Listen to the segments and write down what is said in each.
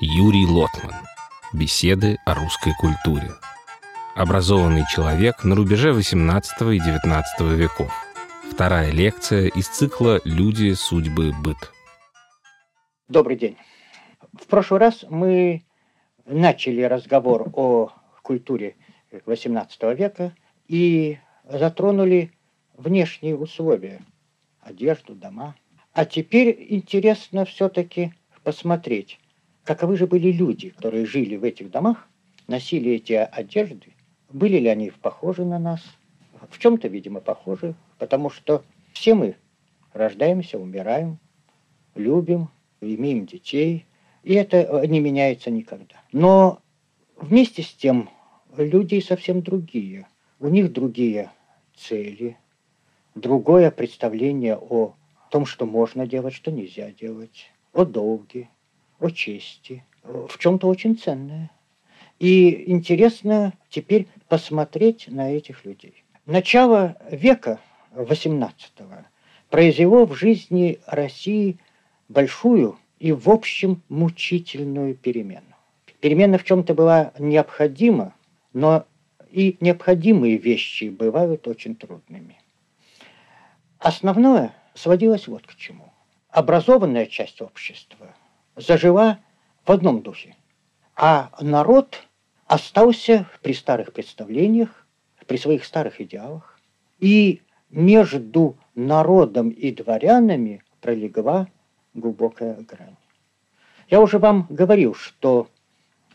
Юрий Лотман. Беседы о русской культуре. Образованный человек на рубеже XVIII и XIX веков. Вторая лекция из цикла «Люди, судьбы, быт». Добрый день. В прошлый раз мы начали разговор о культуре XVIII века и затронули внешние условия, одежду, дома. А теперь интересно все-таки посмотреть, каковы же были люди, которые жили в этих домах, носили эти одежды, были ли они похожи на нас. В чем-то, видимо, похожи, потому что все мы рождаемся, умираем, любим, имеем детей, и это не меняется никогда. Но вместе с тем люди совсем другие. У них другие цели, другое представление о том, что можно делать, что нельзя делать, о долге, о чести, в чем-то очень ценное. И интересно теперь посмотреть на этих людей. Начало века XVIII произвело в жизни России большую и, в общем, мучительную перемену. Перемена в чем-то была необходима, но и необходимые вещи бывают очень трудными. Основное сводилось вот к чему. Образованная часть общества зажила в одном духе, а народ остался при старых представлениях, при своих старых идеалах, и между народом и дворянами пролегла глубокая грань. Я уже вам говорил, что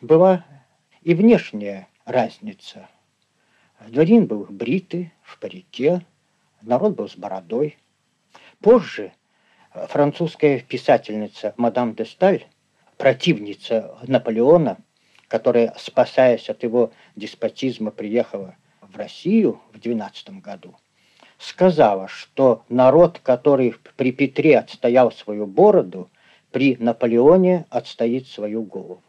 была и внешняя разница. Дворин был бритый, в парике, народ был с бородой. Позже французская писательница мадам де Сталь, противница Наполеона, которая, спасаясь от его деспотизма, приехала в Россию в 12 году, сказала, что народ, который при Петре отстоял свою бороду, при Наполеоне отстоит свою голову.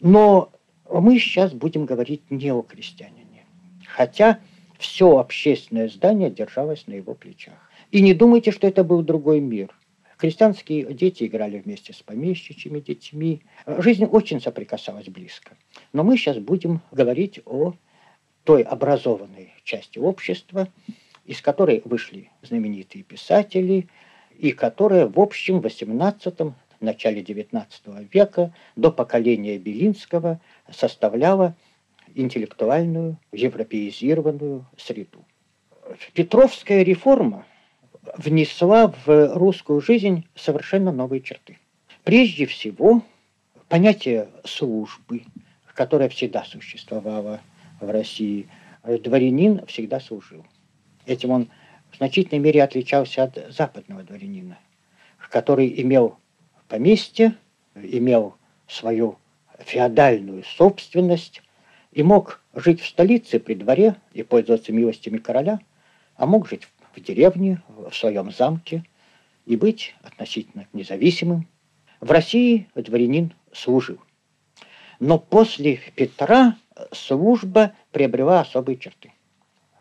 Но мы сейчас будем говорить не о крестьянине, хотя все общественное здание держалось на его плечах. И не думайте, что это был другой мир. Крестьянские дети играли вместе с помещичьими детьми. Жизнь очень соприкасалась близко. Но мы сейчас будем говорить о той образованной части общества, из которой вышли знаменитые писатели, и которая, в общем, в XVIII, начале XIX века до поколения Белинского составляла интеллектуальную, европеизированную среду. Петровская реформа внесла в русскую жизнь совершенно новые черты. Прежде всего, понятие службы, которое всегда существовало в России, дворянин всегда служил. Этим он в значительной мере отличался от западного дворянина, который имел поместье, имел свою феодальную собственность и мог жить в столице при дворе и пользоваться милостями короля, а мог жить в деревне, в своем замке и быть относительно независимым. В России дворянин служил. Но после Петра служба приобрела особые черты.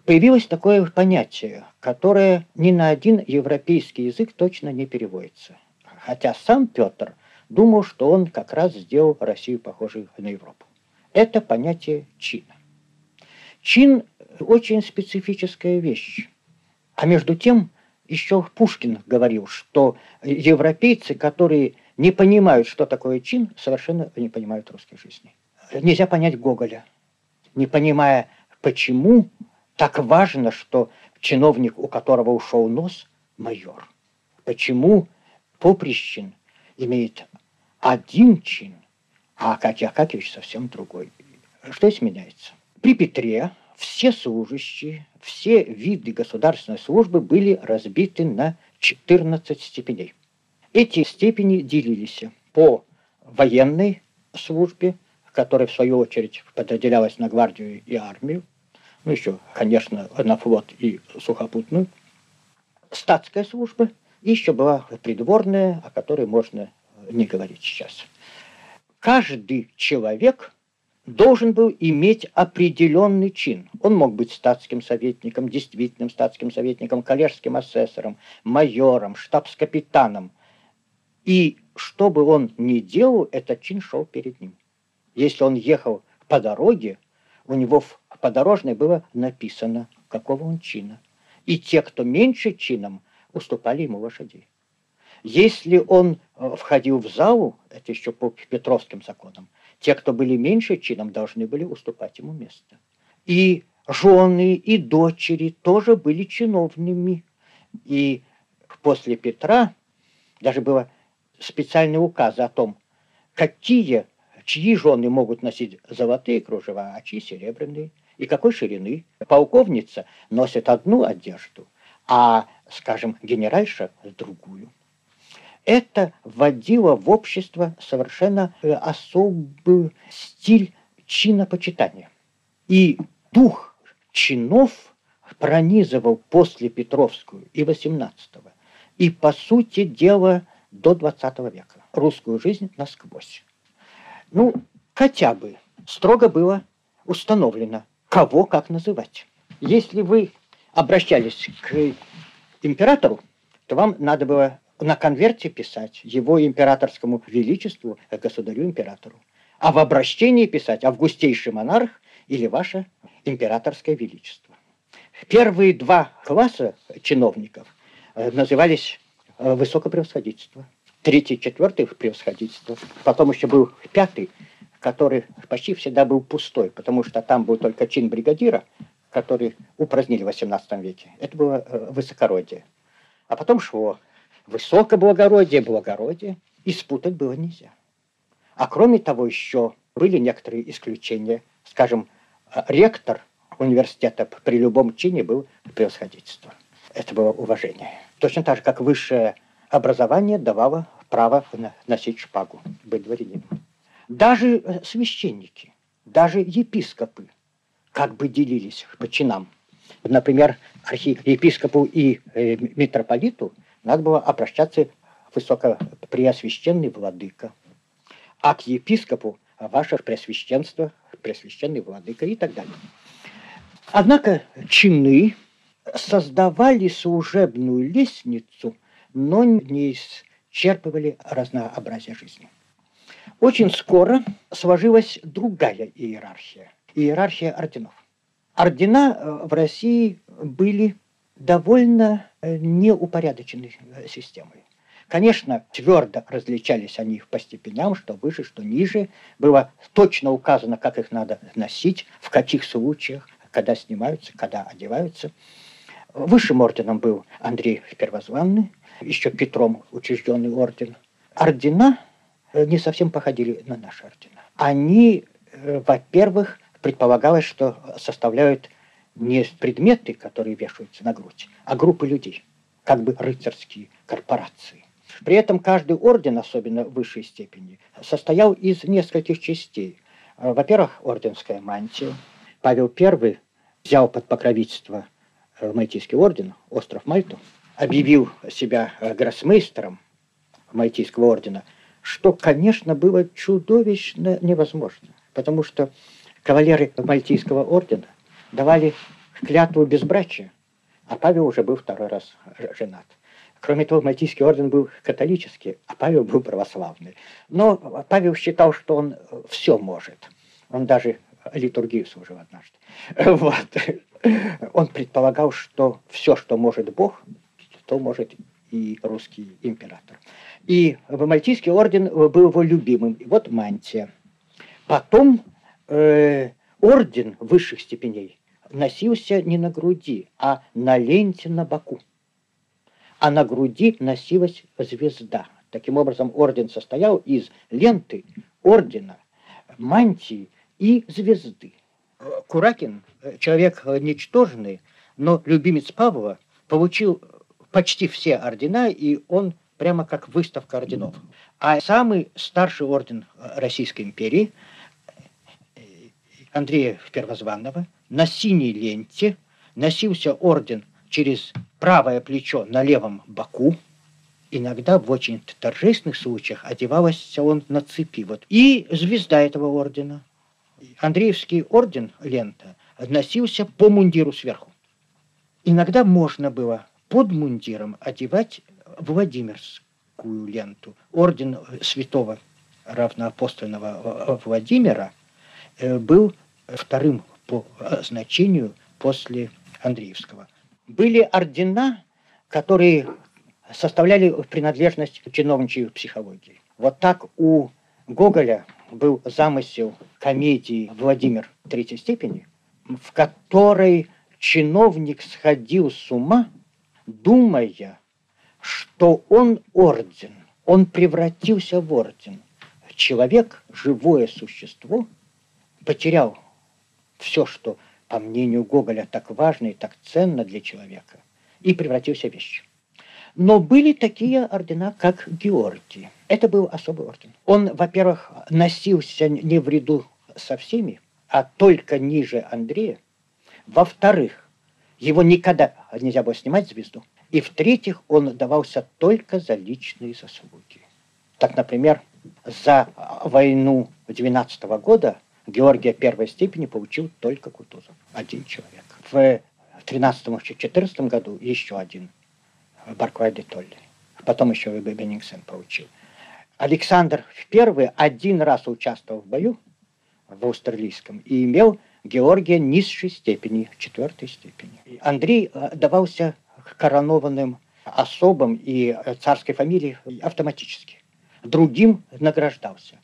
Появилось такое понятие, которое ни на один европейский язык точно не переводится – хотя сам Петр думал, что он как раз сделал Россию похожей на Европу. Это понятие чина. Чин – очень специфическая вещь. А между тем, еще Пушкин говорил, что европейцы, которые не понимают, что такое чин, совершенно не понимают русской жизни. Нельзя понять Гоголя, не понимая, почему так важно, что чиновник, у которого ушел нос, майор. Почему Поприщин имеет один чин, а Акакий Акакевич совсем другой. Что здесь меняется? При Петре все служащие, все виды государственной службы были разбиты на 14 степеней. Эти степени делились по военной службе, которая в свою очередь подразделялась на гвардию и армию, ну еще, конечно, на флот и сухопутную, статская служба – и еще была придворная, о которой можно не говорить сейчас. Каждый человек должен был иметь определенный чин. Он мог быть статским советником, действительным статским советником, коллежским асессором, майором, штабс-капитаном. И что бы он ни делал, этот чин шел перед ним. Если он ехал по дороге, у него в подорожной было написано, какого он чина. И те, кто меньше чином, уступали ему лошадей. Если он э, входил в залу, это еще по Петровским законам, те, кто были меньше чином, должны были уступать ему место. И жены, и дочери тоже были чиновными. И после Петра даже было специальный указ о том, какие, чьи жены могут носить золотые кружева, а чьи серебряные, и какой ширины. Полковница носит одну одежду, а, скажем, генеральша другую это вводило в общество совершенно э, особый стиль чинопочитания. И дух чинов пронизывал после Петровскую и 18-го, и, по сути дела, до 20 века русскую жизнь насквозь. Ну, хотя бы строго было установлено, кого как называть. Если вы обращались к императору, то вам надо было на конверте писать его императорскому величеству, э, государю-императору. А в обращении писать августейший монарх или ваше императорское величество. Первые два класса чиновников э, назывались э, высокопревосходительство. Третий, четвертый превосходительство. Потом еще был пятый, который почти всегда был пустой, потому что там был только чин бригадира, который упразднили в XVIII веке. Это было высокородие. А потом шло высокоблагородие, благородие, и спутать было нельзя. А кроме того еще были некоторые исключения. Скажем, ректор университета при любом чине был превосходительство. Это было уважение. Точно так же, как высшее образование давало право носить шпагу, быть дворянином. Даже э, священники, даже епископы как бы делились по чинам. Например, архиепископу и э, митрополиту – надо было обращаться высокопреосвященный владыка, а к епископу ваше пресвященство, пресвященный владыка и так далее. Однако чины создавали служебную лестницу, но не исчерпывали разнообразие жизни. Очень скоро сложилась другая иерархия, иерархия орденов. Ордена э, в России были довольно э, неупорядоченной э, системой. Конечно, твердо различались они по степеням, что выше, что ниже. Было точно указано, как их надо носить, в каких случаях, когда снимаются, когда одеваются. Высшим орденом был Андрей Первозванный, еще Петром учрежденный орден. Ордена э, не совсем походили на наши ордена. Они, во-первых, предполагалось, что составляют не предметы, которые вешаются на грудь, а группы людей, как бы рыцарские корпорации. При этом каждый орден, особенно в высшей степени, состоял из нескольких частей. Во-первых, орденская мантия. Павел I взял под покровительство э, Мальтийский орден, остров Мальту, объявил себя э, гроссмейстером Мальтийского ордена, что, конечно, было чудовищно невозможно, потому что кавалеры Мальтийского ордена давали клятву безбрачия, а Павел уже был второй раз женат. Кроме того, Мальтийский орден был католический, а Павел был православный. Но Павел считал, что он все может. Он даже литургию служил однажды. Вот. Он предполагал, что все, что может Бог, то может и русский император. И Мальтийский орден был его любимым. И вот мантия. Потом э, орден высших степеней носился не на груди, а на ленте на боку. А на груди носилась звезда. Таким образом, орден состоял из ленты, ордена, мантии и звезды. Куракин, человек ничтожный, но любимец Павла, получил почти все ордена, и он прямо как выставка орденов. А самый старший орден Российской империи – Андрея Первозванного на синей ленте носился орден через правое плечо на левом боку. Иногда в очень торжественных случаях одевался он на цепи. Вот. И звезда этого ордена. Андреевский орден, лента, носился по мундиру сверху. Иногда можно было под мундиром одевать Владимирский такую ленту. Орден святого равноапостольного Владимира был вторым по значению после Андреевского. Были ордена, которые составляли принадлежность чиновничьей психологии. Вот так у Гоголя был замысел комедии «Владимир третьей степени», в которой чиновник сходил с ума, думая, что он орден, он превратился в орден. Человек, живое существо, потерял все, что, по мнению Гоголя, так важно и так ценно для человека, и превратился в вещь. Но были такие ордена, как Георгий. Это был особый орден. Он, во-первых, носился не в ряду со всеми, а только ниже Андрея. Во-вторых, его никогда нельзя было снимать звезду. И в-третьих, он давался только за личные заслуги. Так, например, за войну 12 года Георгия первой степени получил только Кутузов. Один человек. В 13-14 году еще один. Барклай де Толли. Потом еще и Беннингсен получил. Александр I один раз участвовал в бою в Австралийском и имел Георгия низшей степени, четвертой степени. Андрей э, давался коронованным особам и э, царской фамилии автоматически. Другим награждался.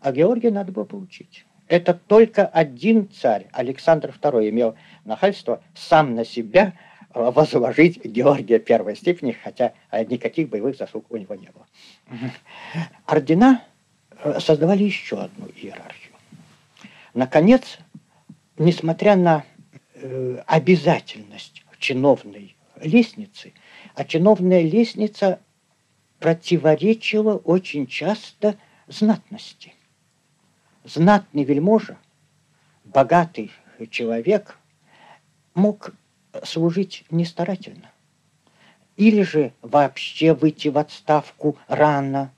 А Георгия надо было получить. Это только один царь, Александр II, имел нахальство сам на себя возложить Георгия первой степени, хотя никаких боевых заслуг у него не было. Ордена э, создавали еще одну иерархию. Наконец, несмотря на э, обязательность чиновной лестницы, а чиновная лестница противоречила очень часто знатности. Знатный вельможа, богатый человек мог служить нестарательно. Или же вообще выйти в отставку рано,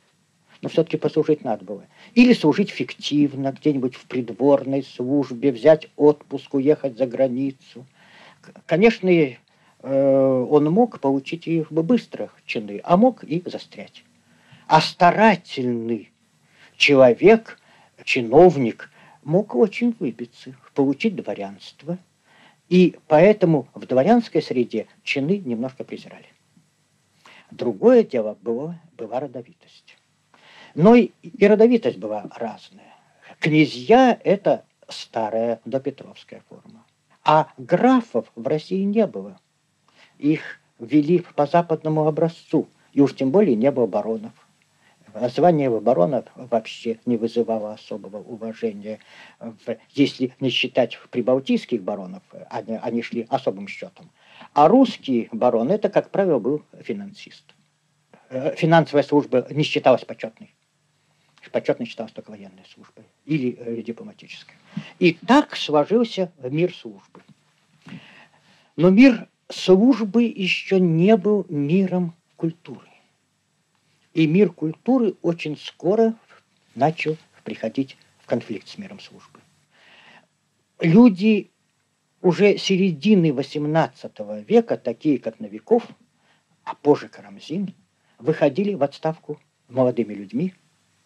но все-таки послужить надо было. Или служить фиктивно, где-нибудь в придворной службе, взять отпуск, уехать за границу. Конечно, э, он мог получить их бы быстрых чины, а мог и застрять. А старательный человек, чиновник, мог очень выбиться, получить дворянство – и поэтому в дворянской среде чины немножко презирали. Другое дело было, была родовитость. Но и, и родовитость была разная. Князья – это старая допетровская форма. А графов в России не было. Их вели по западному образцу, и уж тем более не было баронов. Звание барона вообще не вызывало особого уважения. Если не считать прибалтийских баронов, они, они шли особым счетом. А русский барон, это, как правило, был финансист. Э, финансовая служба не считалась почетной. Почетной считалась только военная служба или э, дипломатическая. И так сложился мир службы. Но мир службы еще не был миром культуры. И мир культуры очень скоро начал приходить в конфликт с миром службы. Люди уже середины XVIII века, такие как Новиков, а позже Карамзин, выходили в отставку молодыми людьми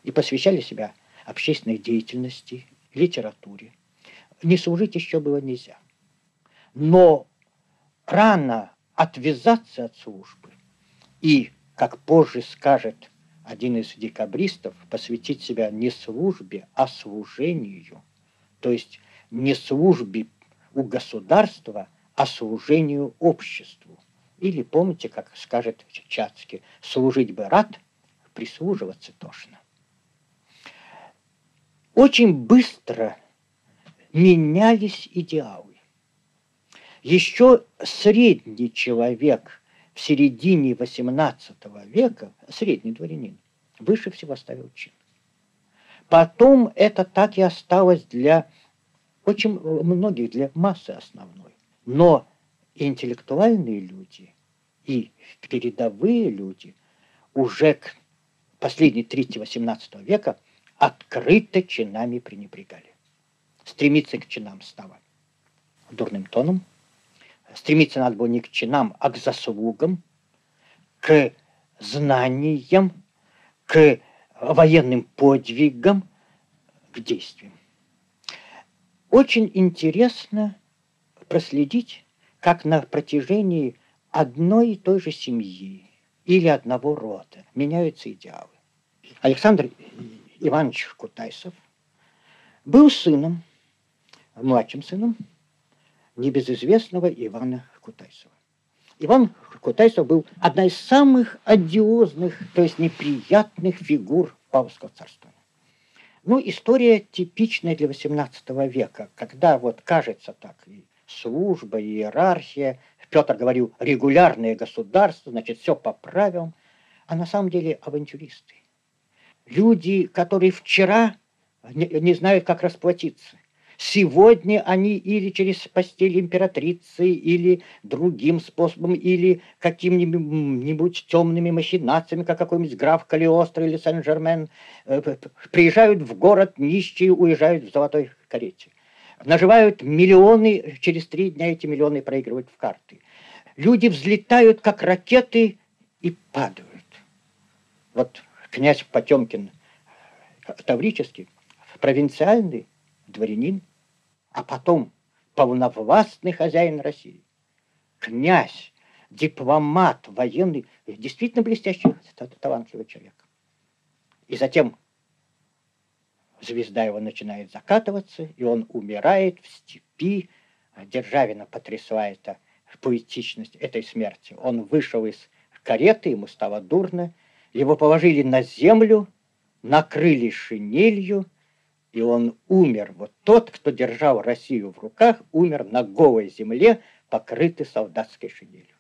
и посвящали себя общественной деятельности, литературе. Не служить еще было нельзя. Но рано отвязаться от службы и как позже скажет один из декабристов, посвятить себя не службе, а служению. То есть не службе у государства, а служению обществу. Или помните, как скажет Чацкий, служить бы рад, прислуживаться тошно. Очень быстро менялись идеалы. Еще средний человек в середине XVIII века средний дворянин выше всего ставил чин. Потом это так и осталось для очень многих, для массы основной. Но интеллектуальные люди и передовые люди уже к последней трети XVIII века открыто чинами пренебрегали. Стремиться к чинам стало дурным тоном – стремиться надо было не к чинам, а к заслугам, к знаниям, к военным подвигам, к действиям. Очень интересно проследить, как на протяжении одной и той же семьи или одного рода меняются идеалы. Александр Иванович Кутайсов был сыном, младшим сыном небезызвестного Ивана Кутайсова. Иван Кутайсов был одна из самых одиозных, то есть неприятных фигур Павловского царства. Ну, история типичная для XVIII века, когда вот кажется так, и служба, и иерархия, Петр говорил, регулярное государство, значит, все по правилам, а на самом деле авантюристы. Люди, которые вчера не, не знают, как расплатиться. Сегодня они или через постель императрицы, или другим способом, или какими-нибудь темными махинациями, как какой-нибудь граф Калиостро или Сен-Жермен, э, приезжают в город нищие, уезжают в золотой карете. Наживают миллионы, через три дня эти миллионы проигрывают в карты. Люди взлетают, как ракеты, и падают. Вот князь Потемкин Таврический, провинциальный дворянин, а потом полновластный хозяин России, князь, дипломат, военный, действительно блестящий, талантливый человек. И затем звезда его начинает закатываться, и он умирает в степи. Державина потрясла это поэтичность этой смерти. Он вышел из кареты, ему стало дурно, его положили на землю, накрыли шинелью, и он умер. Вот тот, кто держал Россию в руках, умер на голой земле, покрытый солдатской шинелью.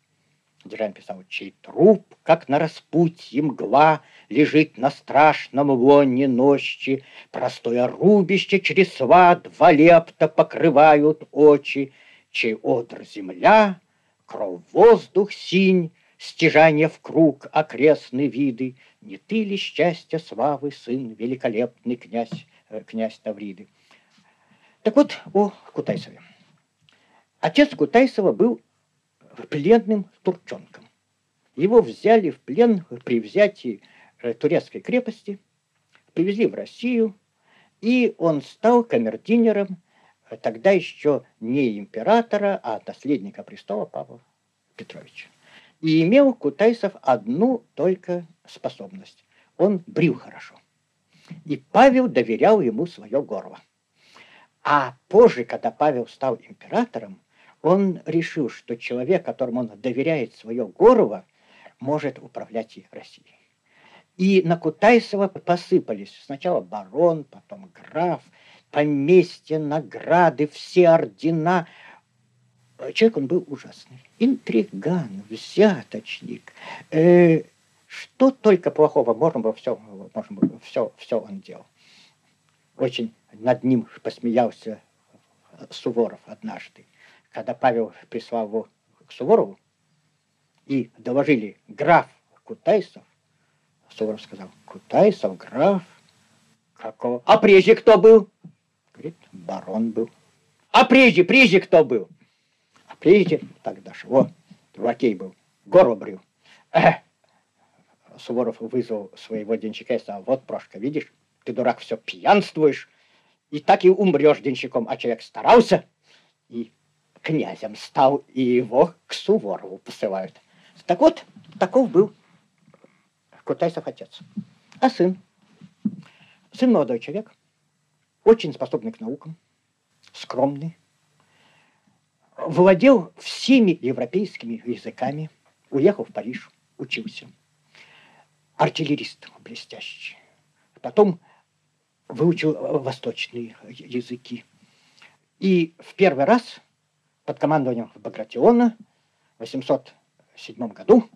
Деран писал, чей труп, как на распутье мгла, лежит на страшном лоне ночи, простое рубище через сват два лепта покрывают очи, чей одр земля, кров воздух синь, стяжание в круг окрестные виды, не ты ли счастья славы сын, великолепный князь, князь Тавриды? Так вот, о Кутайсове. Отец Кутайсова был пленным турчонком. Его взяли в плен при взятии э, турецкой крепости, привезли в Россию, и он стал камердинером э, тогда еще не императора, а наследника престола Павла Петровича. И имел Кутайсов одну только способность. Он брил хорошо. И Павел доверял ему свое горло. А позже, когда Павел стал императором, он решил, что человек, которому он доверяет свое горло, может управлять и Россией. И на Кутайсова посыпались сначала барон, потом граф, поместья, награды, все ордена – Человек он был ужасный. Интриган, взяточник. Э, что только плохого можно было, все, можно было, все, все он делал. Очень над ним посмеялся Суворов однажды, когда Павел прислал его к Суворову и доложили граф Кутайсов. Суворов сказал, Кутайсов, граф, какого? А прежде кто был? Говорит, барон был. А прежде, прежде кто был? Видите, так дошло. Лакей был, горло брил. Э! Суворов вызвал своего денщика и сказал, вот, Прошка, видишь, ты, дурак, все пьянствуешь, и так и умрешь денщиком, а человек старался, и князем стал, и его к Суворову посылают. Так вот, таков был Кутайсов отец. А сын? Сын молодой человек, очень способный к наукам, скромный, владел всеми европейскими языками, уехал в Париж, учился. Артиллерист блестящий. Потом выучил восточные языки. И в первый раз под командованием Багратиона в 807 году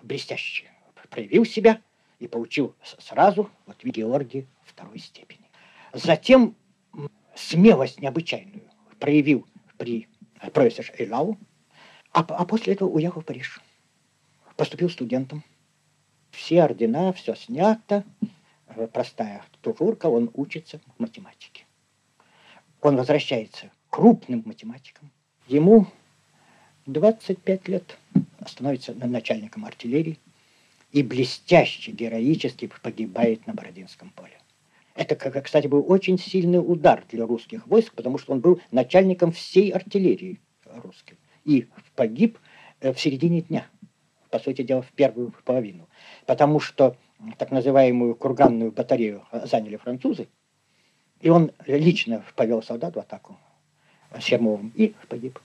блестяще проявил себя и получил сразу вот в Георгии второй степени. Затем смелость необычайную проявил при профессор Эйлау, а, а после этого уехал в Париж. Поступил студентом. Все ордена, все снято. Простая тужурка, он учится математике. Он возвращается крупным математиком. Ему 25 лет становится начальником артиллерии. и блестяще, героически погибает на Бородинском поле. Это, кстати, был очень сильный удар для русских войск, потому что он был начальником всей артиллерии русской. И погиб э, в середине дня, по сути дела, в первую половину. Потому что так называемую курганную батарею заняли французы, и он лично повел солдат в атаку с Ермовым и погиб.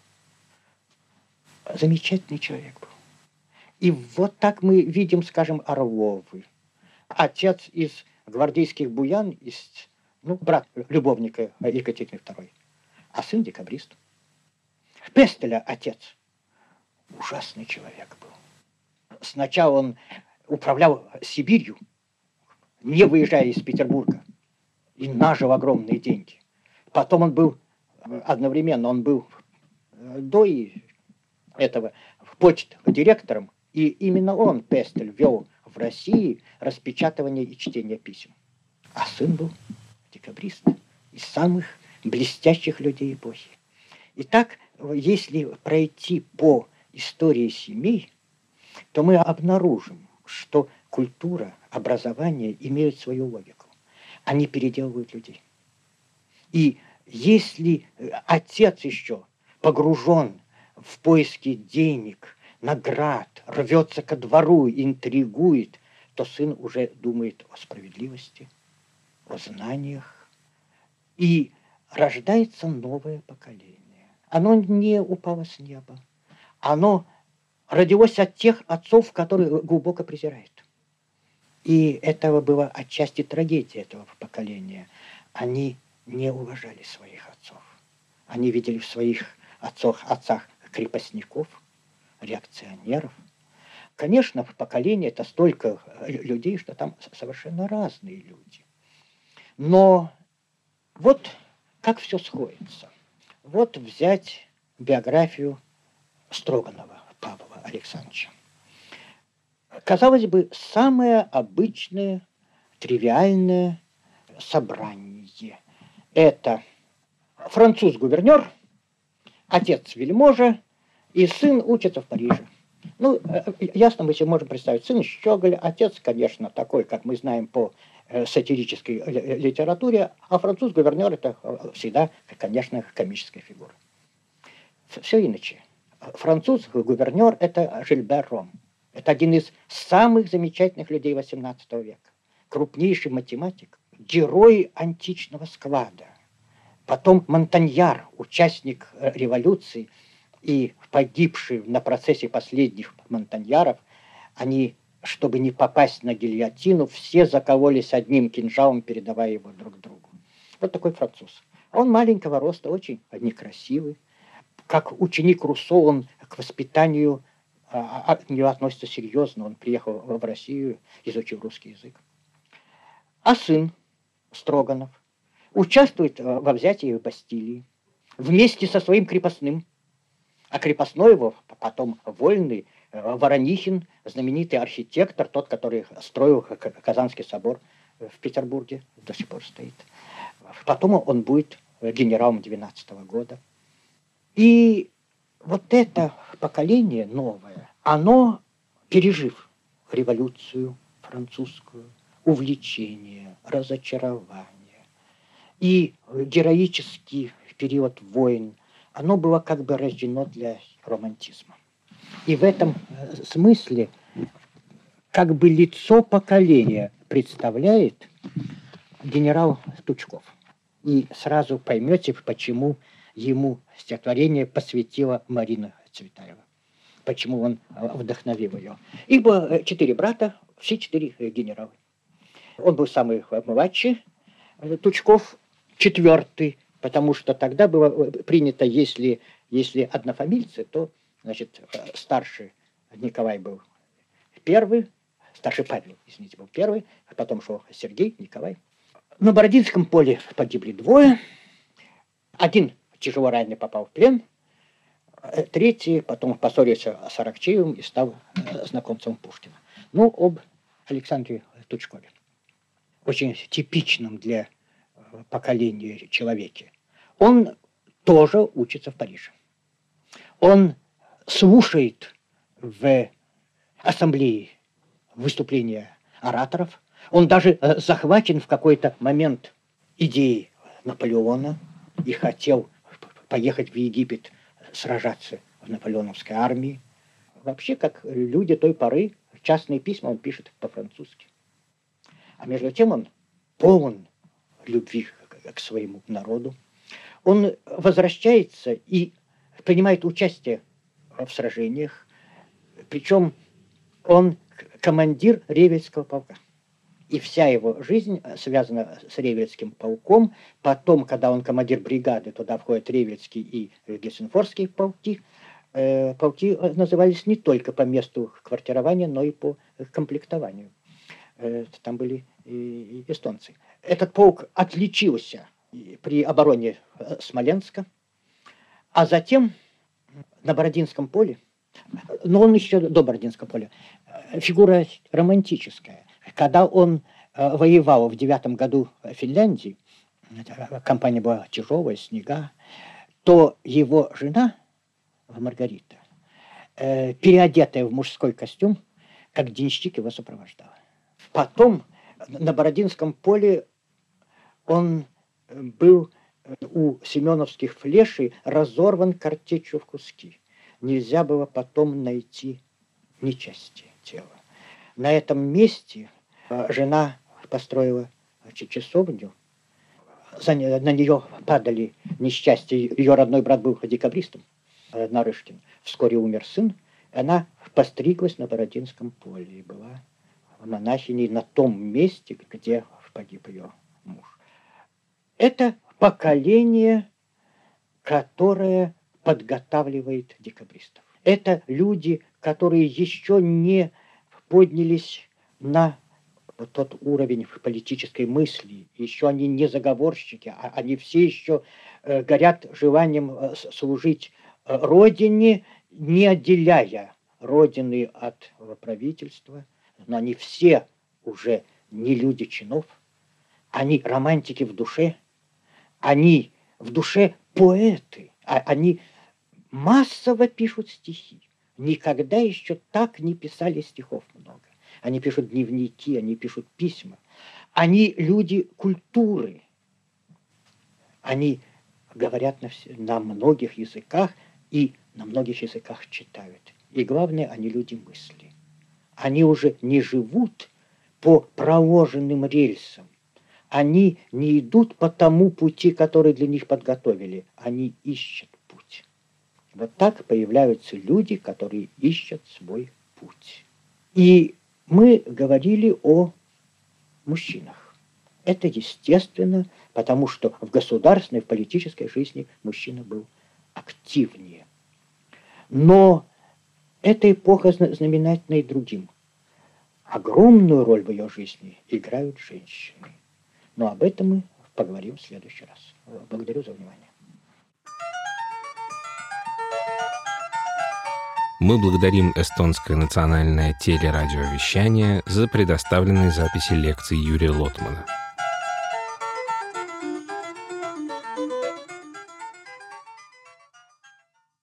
Замечательный человек был. И вот так мы видим, скажем, Орловы. Отец из гвардейских буян, из, ну, брат любовника Екатерины II, а сын декабрист. Пестеля отец. Ужасный человек был. Сначала он управлял Сибирью, не выезжая из Петербурга, и нажил огромные деньги. Потом он был одновременно, он был до этого почт директором, и именно он, Пестель, вел в России распечатывание и чтение писем. А сын был декабрист, из самых блестящих людей эпохи. Итак, если пройти по истории семей, то мы обнаружим, что культура, образование имеют свою логику. Они переделывают людей. И если отец еще погружен в поиски денег, наград, рвется ко двору, интригует, то сын уже думает о справедливости, о знаниях. И рождается новое поколение. Оно не упало с неба. Оно родилось от тех отцов, которые глубоко презирает. И этого была отчасти трагедия этого поколения. Они не уважали своих отцов. Они видели в своих отцах, отцах крепостников, реакционеров. Конечно, в поколении это столько людей, что там совершенно разные люди. Но вот как все сходится. Вот взять биографию Строганова Павла Александровича. Казалось бы, самое обычное, тривиальное собрание. Это француз-гувернер, отец вельможа, и сын учится в Париже. Ну, э, ясно, мы себе можем представить. Сын Щеголь, отец, конечно, такой, как мы знаем по э, сатирической э, литературе, а француз-гувернер – это всегда, конечно, комическая фигура. Все иначе. Француз-гувернер – это Жильбер Ром. Это один из самых замечательных людей XVIII века. Крупнейший математик, герой античного склада. Потом Монтаньяр, участник революции – и погибшие на процессе последних монтаньяров, они, чтобы не попасть на гильотину, все закололись одним кинжалом, передавая его друг другу. Вот такой француз. Он маленького роста, очень некрасивый. Как ученик Руссо, он к воспитанию а, а, к нее относится серьезно. Он приехал в Россию, изучил русский язык. А сын Строганов участвует во взятии Бастилии вместе со своим крепостным а крепостной его, потом вольный, э, Воронихин, знаменитый архитектор, тот, который строил Казанский собор в Петербурге, до сих пор стоит. Потом он будет генералом 12 года. И вот это поколение новое, оно, пережив революцию французскую, увлечение, разочарование и героический период войн, оно было как бы рождено для романтизма. И в этом э, смысле как бы лицо поколения представляет генерал Тучков. И сразу поймете, почему ему стихотворение посвятила Марина Цветаева. Почему он э, вдохновил ее. Их было э, четыре брата, все четыре генералы. Он был самый младший, Тучков, четвертый, потому что тогда было э, принято, если, если однофамильцы, то, значит, э, старший Николай был первый, старший Павел, извините, был первый, а потом шел Сергей, Николай. На Бородинском поле погибли двое. Один тяжело раненый попал в плен, э, третий потом поссорился с Аракчеевым и стал знакомцем Пушкина. Ну, об Александре Тучкове. Очень типичном для поколения человеке. Он тоже учится в Париже. Он слушает в ассамблее выступления ораторов. Он даже э, захвачен в какой-то момент идеей Наполеона и хотел поехать в Египет сражаться в наполеоновской армии. Вообще, как люди той поры, частные письма он пишет по-французски. А между тем он полон любви к своему народу. Он возвращается и принимает участие в сражениях, причем он командир Ревельского полка. И вся его жизнь связана с Ревельским полком. Потом, когда он командир бригады, туда входят Ревельский и Гессенфорские полки. Э, полки назывались не только по месту квартирования, но и по комплектованию. Э, там были и эстонцы. Этот полк отличился при обороне э, Смоленска, а затем на Бородинском поле, но он еще до Бородинского поля, э, фигура романтическая. Когда он э, воевал в девятом году в Финляндии, компания была тяжелая, снега, то его жена, Маргарита, переодетая в мужской костюм, как денщик его сопровождала. Потом на Бородинском поле он был у семеновских флешей разорван картечью в куски. Нельзя было потом найти ни части тела. На этом месте э, жена построила часовню. За, на нее падали несчастья. Ее родной брат был декабристом, э, Нарышкин. Вскоре умер сын. Она постриглась на Бородинском поле и была монахиней на том месте, где погиб ее муж. Это поколение, которое подготавливает декабристов. Это люди, которые еще не поднялись на тот уровень политической мысли. Еще они не заговорщики, а они все еще э, горят желанием э, служить э, Родине, не отделяя Родины от правительства. Но они все уже не люди чинов, они романтики в душе – они в душе поэты, а они массово пишут стихи. Никогда еще так не писали стихов много. Они пишут дневники, они пишут письма. Они люди культуры. Они говорят на, все, на многих языках и на многих языках читают. И главное, они люди мысли. Они уже не живут по проложенным рельсам, они не идут по тому пути, который для них подготовили. Они ищут. Вот так появляются люди, которые ищут свой путь. И мы говорили о мужчинах. Это естественно, потому что в государственной, в политической жизни мужчина был активнее. Но эта эпоха знаменательна и другим. Огромную роль в ее жизни играют женщины. Но об этом мы поговорим в следующий раз. Благодарю за внимание. Мы благодарим эстонское национальное телерадиовещание за предоставленные записи лекций Юрия Лотмана.